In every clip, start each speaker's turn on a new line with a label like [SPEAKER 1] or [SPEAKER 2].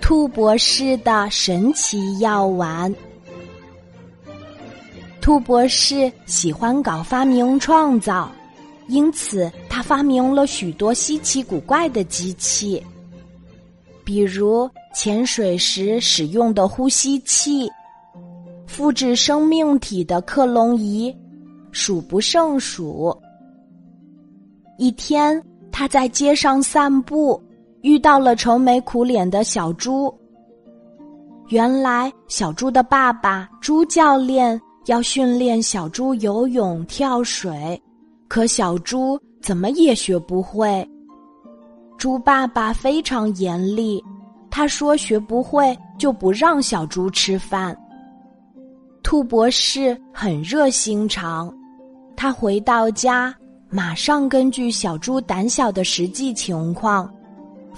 [SPEAKER 1] 兔博士的神奇药丸。兔博士喜欢搞发明创造，因此他发明了许多稀奇古怪的机器，比如潜水时使用的呼吸器、复制生命体的克隆仪，数不胜数。一天，他在街上散步。遇到了愁眉苦脸的小猪。原来，小猪的爸爸猪教练要训练小猪游泳、跳水，可小猪怎么也学不会。猪爸爸非常严厉，他说学不会就不让小猪吃饭。兔博士很热心肠，他回到家，马上根据小猪胆小的实际情况。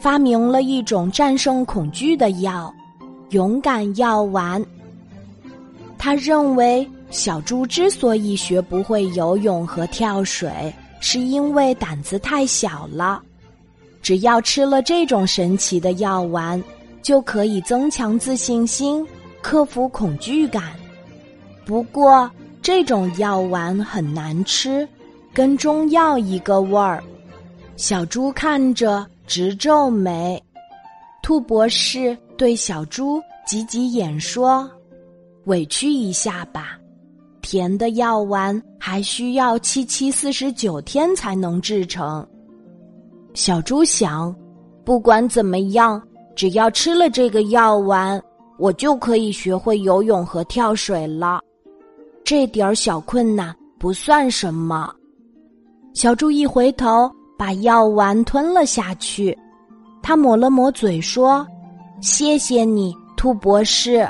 [SPEAKER 1] 发明了一种战胜恐惧的药——勇敢药丸。他认为小猪之所以学不会游泳和跳水，是因为胆子太小了。只要吃了这种神奇的药丸，就可以增强自信心，克服恐惧感。不过，这种药丸很难吃，跟中药一个味儿。小猪看着。直皱眉，兔博士对小猪挤挤眼说：“委屈一下吧，甜的药丸还需要七七四十九天才能制成。”小猪想，不管怎么样，只要吃了这个药丸，我就可以学会游泳和跳水了。这点儿小困难不算什么。小猪一回头。把药丸吞了下去，他抹了抹嘴说：“谢谢你，兔博士。”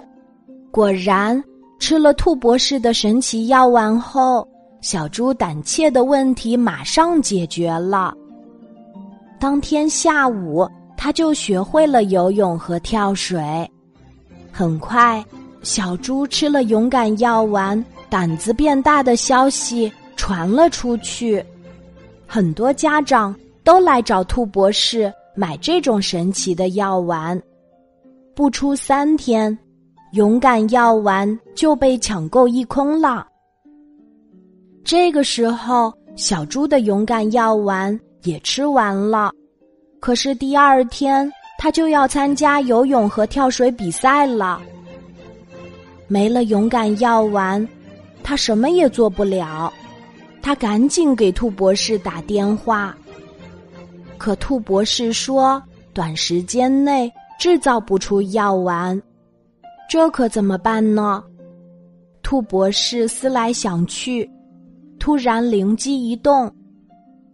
[SPEAKER 1] 果然，吃了兔博士的神奇药丸后，小猪胆怯的问题马上解决了。当天下午，他就学会了游泳和跳水。很快，小猪吃了勇敢药丸，胆子变大的消息传了出去。很多家长都来找兔博士买这种神奇的药丸，不出三天，勇敢药丸就被抢购一空了。这个时候，小猪的勇敢药丸也吃完了，可是第二天他就要参加游泳和跳水比赛了。没了勇敢药丸，他什么也做不了。他赶紧给兔博士打电话，可兔博士说短时间内制造不出药丸，这可怎么办呢？兔博士思来想去，突然灵机一动，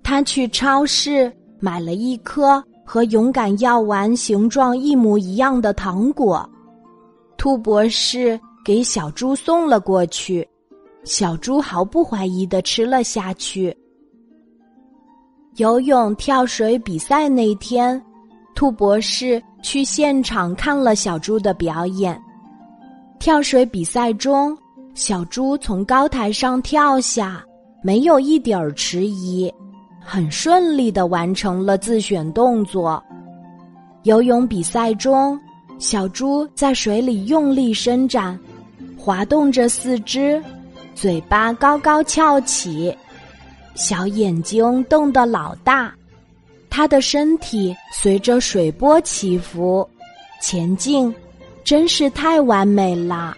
[SPEAKER 1] 他去超市买了一颗和勇敢药丸形状一模一样的糖果，兔博士给小猪送了过去。小猪毫不怀疑的吃了下去。游泳、跳水比赛那天，兔博士去现场看了小猪的表演。跳水比赛中，小猪从高台上跳下，没有一点儿迟疑，很顺利的完成了自选动作。游泳比赛中，小猪在水里用力伸展，滑动着四肢。嘴巴高高翘起，小眼睛瞪得老大，他的身体随着水波起伏前进，真是太完美了。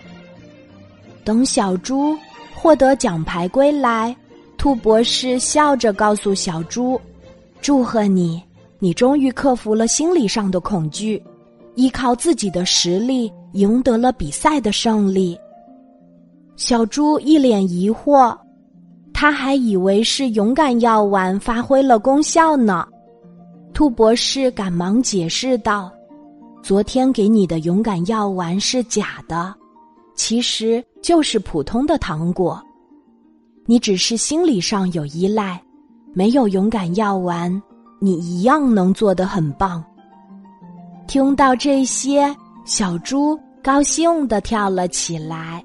[SPEAKER 1] 等小猪获得奖牌归来，兔博士笑着告诉小猪：“祝贺你，你终于克服了心理上的恐惧，依靠自己的实力赢得了比赛的胜利。”小猪一脸疑惑，他还以为是勇敢药丸发挥了功效呢。兔博士赶忙解释道：“昨天给你的勇敢药丸是假的，其实就是普通的糖果。你只是心理上有依赖，没有勇敢药丸，你一样能做得很棒。”听到这些，小猪高兴的跳了起来。